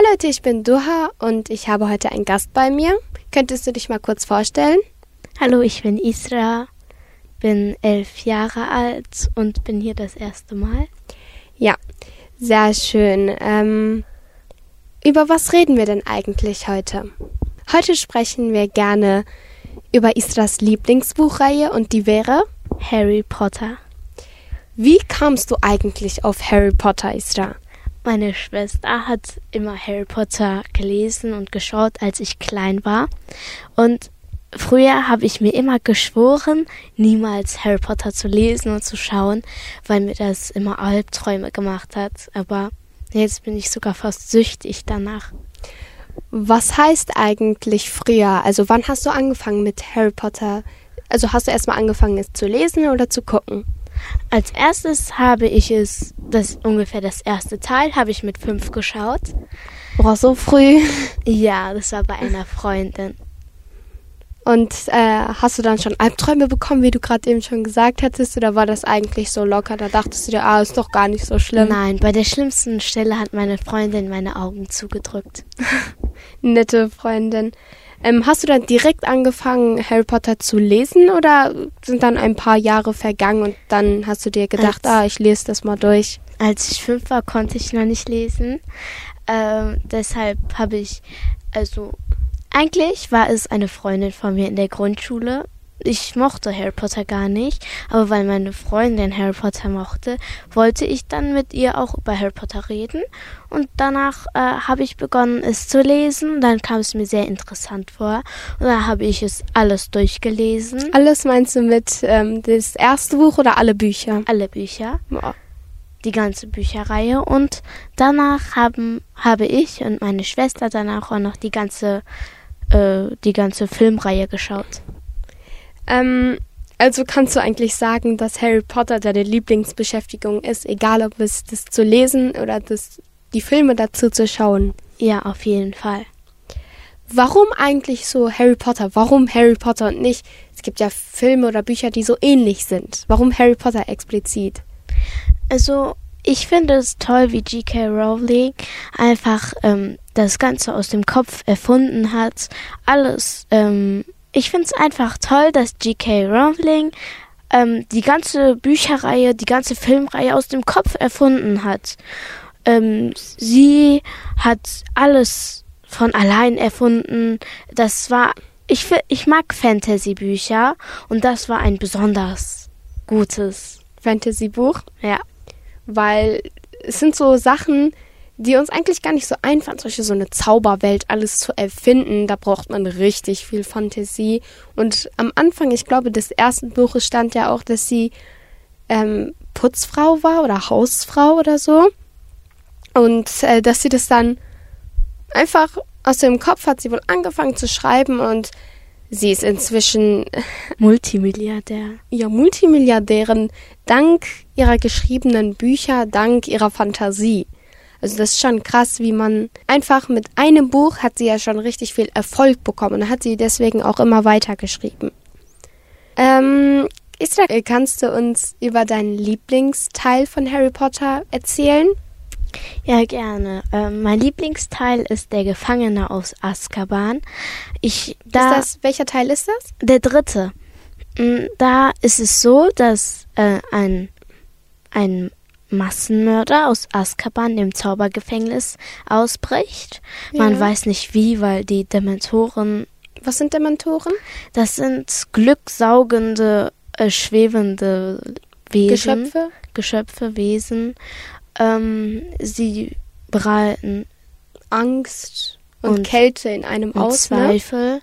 Hi Leute, ich bin Duha und ich habe heute einen Gast bei mir. Könntest du dich mal kurz vorstellen? Hallo, ich bin Isra, bin elf Jahre alt und bin hier das erste Mal. Ja, sehr schön. Ähm, über was reden wir denn eigentlich heute? Heute sprechen wir gerne über Isras Lieblingsbuchreihe und die wäre Harry Potter. Wie kamst du eigentlich auf Harry Potter, Isra? Meine Schwester hat immer Harry Potter gelesen und geschaut, als ich klein war. Und früher habe ich mir immer geschworen, niemals Harry Potter zu lesen und zu schauen, weil mir das immer Albträume gemacht hat. Aber jetzt bin ich sogar fast süchtig danach. Was heißt eigentlich früher? Also wann hast du angefangen mit Harry Potter? Also hast du erstmal angefangen, es zu lesen oder zu gucken? Als erstes habe ich es, das ungefähr das erste Teil, habe ich mit fünf geschaut. Boah, so früh. Ja, das war bei einer Freundin. Und äh, hast du dann schon Albträume bekommen, wie du gerade eben schon gesagt hattest, oder war das eigentlich so locker? Da dachtest du dir, ah, ist doch gar nicht so schlimm. Nein, bei der schlimmsten Stelle hat meine Freundin meine Augen zugedrückt. Nette Freundin. Ähm, hast du dann direkt angefangen, Harry Potter zu lesen oder sind dann ein paar Jahre vergangen und dann hast du dir gedacht, als, ah, ich lese das mal durch? Als ich fünf war, konnte ich noch nicht lesen. Ähm, deshalb habe ich, also eigentlich war es eine Freundin von mir in der Grundschule, ich mochte Harry Potter gar nicht, aber weil meine Freundin Harry Potter mochte, wollte ich dann mit ihr auch über Harry Potter reden. Und danach äh, habe ich begonnen, es zu lesen. Dann kam es mir sehr interessant vor. Und dann habe ich es alles durchgelesen. Alles meinst du mit ähm, das erste Buch oder alle Bücher? Alle Bücher. Ja. Die ganze Bücherreihe. Und danach haben, habe ich und meine Schwester danach auch noch die ganze, äh, die ganze Filmreihe geschaut. Ähm, also kannst du eigentlich sagen, dass Harry Potter deine Lieblingsbeschäftigung ist, egal ob es das zu lesen oder das, die Filme dazu zu schauen? Ja, auf jeden Fall. Warum eigentlich so Harry Potter? Warum Harry Potter und nicht? Es gibt ja Filme oder Bücher, die so ähnlich sind. Warum Harry Potter explizit? Also, ich finde es toll, wie G.K. Rowling einfach ähm, das Ganze aus dem Kopf erfunden hat. Alles ähm, ich finde es einfach toll, dass G.K. Rowling ähm, die ganze Bücherreihe, die ganze Filmreihe aus dem Kopf erfunden hat. Ähm, sie hat alles von allein erfunden. Das war, ich, ich mag Fantasy-Bücher und das war ein besonders gutes Fantasy-Buch. Ja. Weil es sind so Sachen, die uns eigentlich gar nicht so einfallen, solche so eine Zauberwelt alles zu erfinden. Da braucht man richtig viel Fantasie. Und am Anfang, ich glaube, des ersten Buches stand ja auch, dass sie ähm, Putzfrau war oder Hausfrau oder so. Und äh, dass sie das dann einfach aus dem Kopf hat sie wohl angefangen zu schreiben und sie ist inzwischen Multimilliardär. Ja, Multimilliardärin dank ihrer geschriebenen Bücher, dank ihrer Fantasie. Also das ist schon krass, wie man einfach mit einem Buch hat sie ja schon richtig viel Erfolg bekommen und hat sie deswegen auch immer weitergeschrieben. Ähm, Isra, kannst du uns über deinen Lieblingsteil von Harry Potter erzählen? Ja, gerne. Ähm, mein Lieblingsteil ist der Gefangene aus Azkaban. Ich, da, ist das, welcher Teil ist das? Der dritte. Mm, da ist es so, dass äh, ein, ein Massenmörder aus Azkaban, dem Zaubergefängnis, ausbricht. Man ja. weiß nicht wie, weil die Dementoren. Was sind Dementoren? Das sind glücksaugende, äh, schwebende Wesen. Geschöpfe? Geschöpfe, Wesen. Ähm, sie bereiten Angst und, und, Kälte in einem und aus. Ne? Zweifel.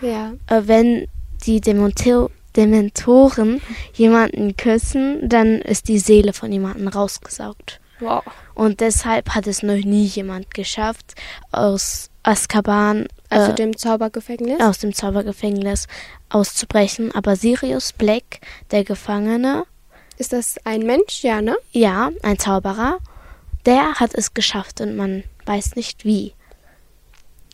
Ja. Äh, wenn die Dementoren Dementoren jemanden küssen, dann ist die Seele von jemandem rausgesaugt. Wow. Und deshalb hat es noch nie jemand geschafft, aus Azkaban, also äh, dem Zaubergefängnis, aus dem Zaubergefängnis auszubrechen. Aber Sirius Black, der Gefangene, ist das ein Mensch, ja, ne? Ja, ein Zauberer. Der hat es geschafft und man weiß nicht wie.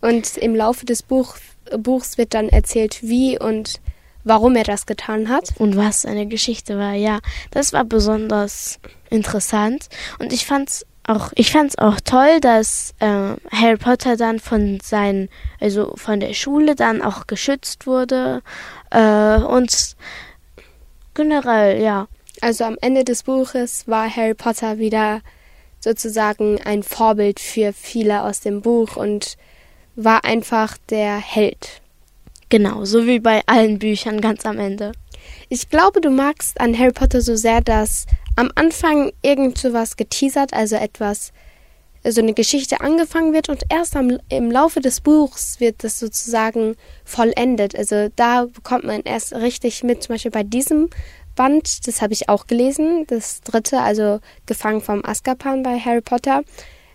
Und im Laufe des Buch, Buchs wird dann erzählt, wie und warum er das getan hat. Und was seine Geschichte war, ja. Das war besonders interessant. Und ich fand's auch, ich fand es auch toll, dass äh, Harry Potter dann von seinen, also von der Schule dann auch geschützt wurde. Äh, und generell, ja. Also am Ende des Buches war Harry Potter wieder sozusagen ein Vorbild für viele aus dem Buch und war einfach der Held. Genau, so wie bei allen Büchern ganz am Ende. Ich glaube, du magst an Harry Potter so sehr, dass am Anfang irgend so was geteasert, also etwas, so eine Geschichte angefangen wird und erst am, im Laufe des Buchs wird das sozusagen vollendet. Also da bekommt man erst richtig mit, zum Beispiel bei diesem Band, das habe ich auch gelesen, das dritte, also Gefangen vom Azkaban bei Harry Potter.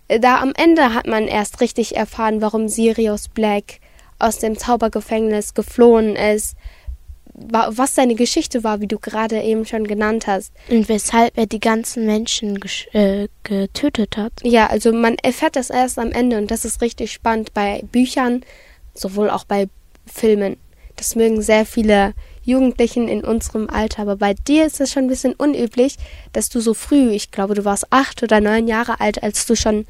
Da am Ende hat man erst richtig erfahren, warum Sirius Black aus dem Zaubergefängnis geflohen ist, was seine Geschichte war, wie du gerade eben schon genannt hast. Und weshalb er die ganzen Menschen äh, getötet hat. Ja, also man erfährt das erst am Ende und das ist richtig spannend bei Büchern, sowohl auch bei Filmen. Das mögen sehr viele Jugendlichen in unserem Alter, aber bei dir ist es schon ein bisschen unüblich, dass du so früh, ich glaube, du warst acht oder neun Jahre alt, als du schon,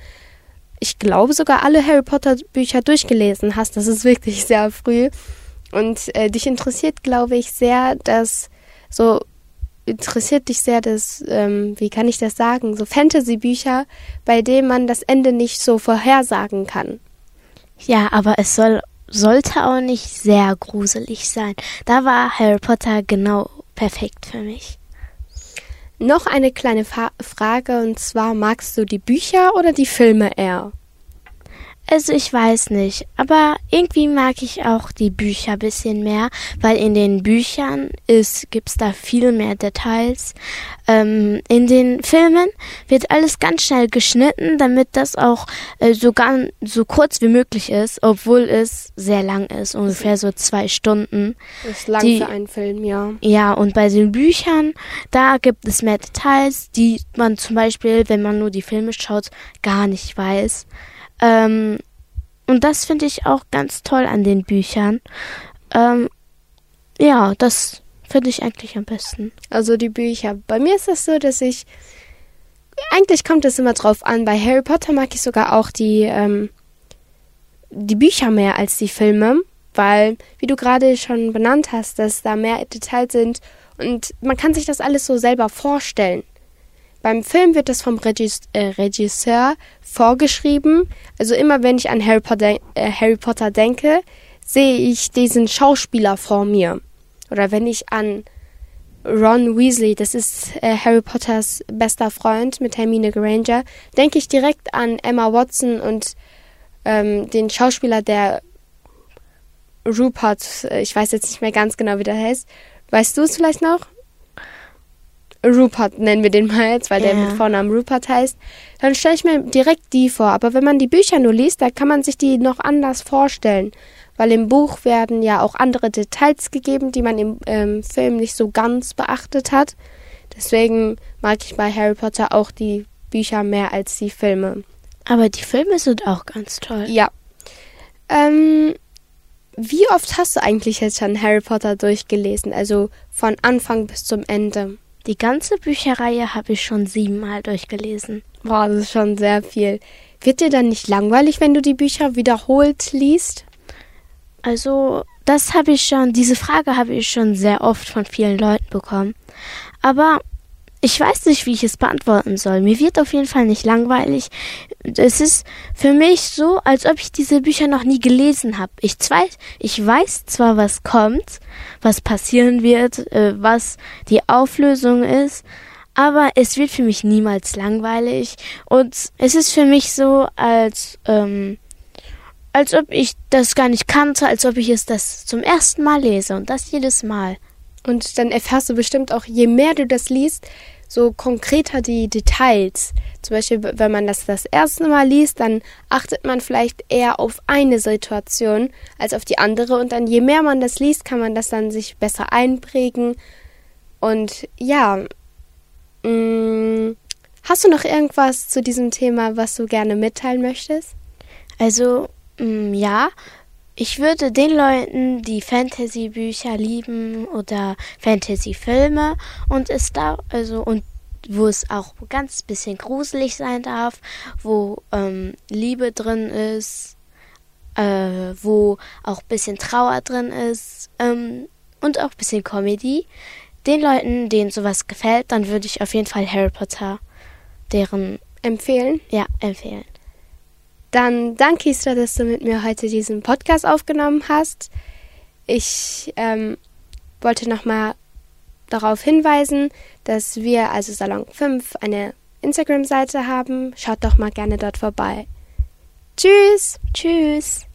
ich glaube, sogar alle Harry Potter Bücher durchgelesen hast. Das ist wirklich sehr früh. Und äh, dich interessiert, glaube ich, sehr, dass so interessiert dich sehr das, ähm, wie kann ich das sagen, so Fantasy-Bücher, bei denen man das Ende nicht so vorhersagen kann. Ja, aber es soll, sollte auch nicht sehr gruselig sein. Da war Harry Potter genau perfekt für mich. Noch eine kleine Fa Frage und zwar magst du die Bücher oder die Filme eher? Also ich weiß nicht, aber irgendwie mag ich auch die Bücher ein bisschen mehr, weil in den Büchern ist, gibt's da viel mehr Details. Ähm, in den Filmen wird alles ganz schnell geschnitten, damit das auch äh, so, ganz, so kurz wie möglich ist, obwohl es sehr lang ist, ungefähr so zwei Stunden. Das ist lang die, für einen Film, ja. Ja, und bei den Büchern, da gibt es mehr Details, die man zum Beispiel, wenn man nur die Filme schaut, gar nicht weiß. Ähm, und das finde ich auch ganz toll an den Büchern. Ähm, ja, das finde ich eigentlich am besten. Also die Bücher. Bei mir ist es so, dass ich. Eigentlich kommt es immer drauf an. Bei Harry Potter mag ich sogar auch die, ähm, die Bücher mehr als die Filme. Weil, wie du gerade schon benannt hast, dass da mehr Details sind und man kann sich das alles so selber vorstellen. Beim Film wird das vom äh, Regisseur vorgeschrieben. Also immer wenn ich an Harry Potter, äh, Harry Potter denke, sehe ich diesen Schauspieler vor mir. Oder wenn ich an Ron Weasley, das ist äh, Harry Potters bester Freund mit Hermine Granger, denke ich direkt an Emma Watson und ähm, den Schauspieler, der Rupert, äh, ich weiß jetzt nicht mehr ganz genau, wie der heißt. Weißt du es vielleicht noch? Rupert nennen wir den mal jetzt, weil ja. der mit Vornamen Rupert heißt, dann stelle ich mir direkt die vor. Aber wenn man die Bücher nur liest, da kann man sich die noch anders vorstellen. Weil im Buch werden ja auch andere Details gegeben, die man im ähm, Film nicht so ganz beachtet hat. Deswegen mag ich bei Harry Potter auch die Bücher mehr als die Filme. Aber die Filme sind auch ganz toll. Ja. Ähm, wie oft hast du eigentlich jetzt schon Harry Potter durchgelesen? Also von Anfang bis zum Ende? Die ganze Bücherreihe habe ich schon siebenmal durchgelesen. Boah, das ist schon sehr viel. Wird dir dann nicht langweilig, wenn du die Bücher wiederholt liest? Also, das habe ich schon, diese Frage habe ich schon sehr oft von vielen Leuten bekommen. Aber ich weiß nicht, wie ich es beantworten soll. Mir wird auf jeden Fall nicht langweilig. Es ist für mich so, als ob ich diese Bücher noch nie gelesen habe. Ich, ich weiß zwar, was kommt, was passieren wird, äh, was die Auflösung ist, aber es wird für mich niemals langweilig. Und es ist für mich so, als, ähm, als ob ich das gar nicht kannte, als ob ich es das zum ersten Mal lese und das jedes Mal. Und dann erfährst du bestimmt auch, je mehr du das liest, so konkreter die Details. Zum Beispiel, wenn man das das erste Mal liest, dann achtet man vielleicht eher auf eine Situation als auf die andere. Und dann, je mehr man das liest, kann man das dann sich besser einprägen. Und ja, mm, hast du noch irgendwas zu diesem Thema, was du gerne mitteilen möchtest? Also, mm, ja, ich würde den Leuten, die Fantasy-Bücher lieben oder Fantasy-Filme und es da, also und wo es auch ganz bisschen gruselig sein darf, wo ähm, Liebe drin ist, äh, wo auch bisschen Trauer drin ist ähm, und auch bisschen Comedy. Den Leuten, denen sowas gefällt, dann würde ich auf jeden Fall Harry Potter deren empfehlen. Ja, empfehlen. Dann danke, Isra, dass du mit mir heute diesen Podcast aufgenommen hast. Ich ähm, wollte nochmal darauf hinweisen, dass wir, also Salon 5, eine Instagram-Seite haben. Schaut doch mal gerne dort vorbei. Tschüss. Tschüss.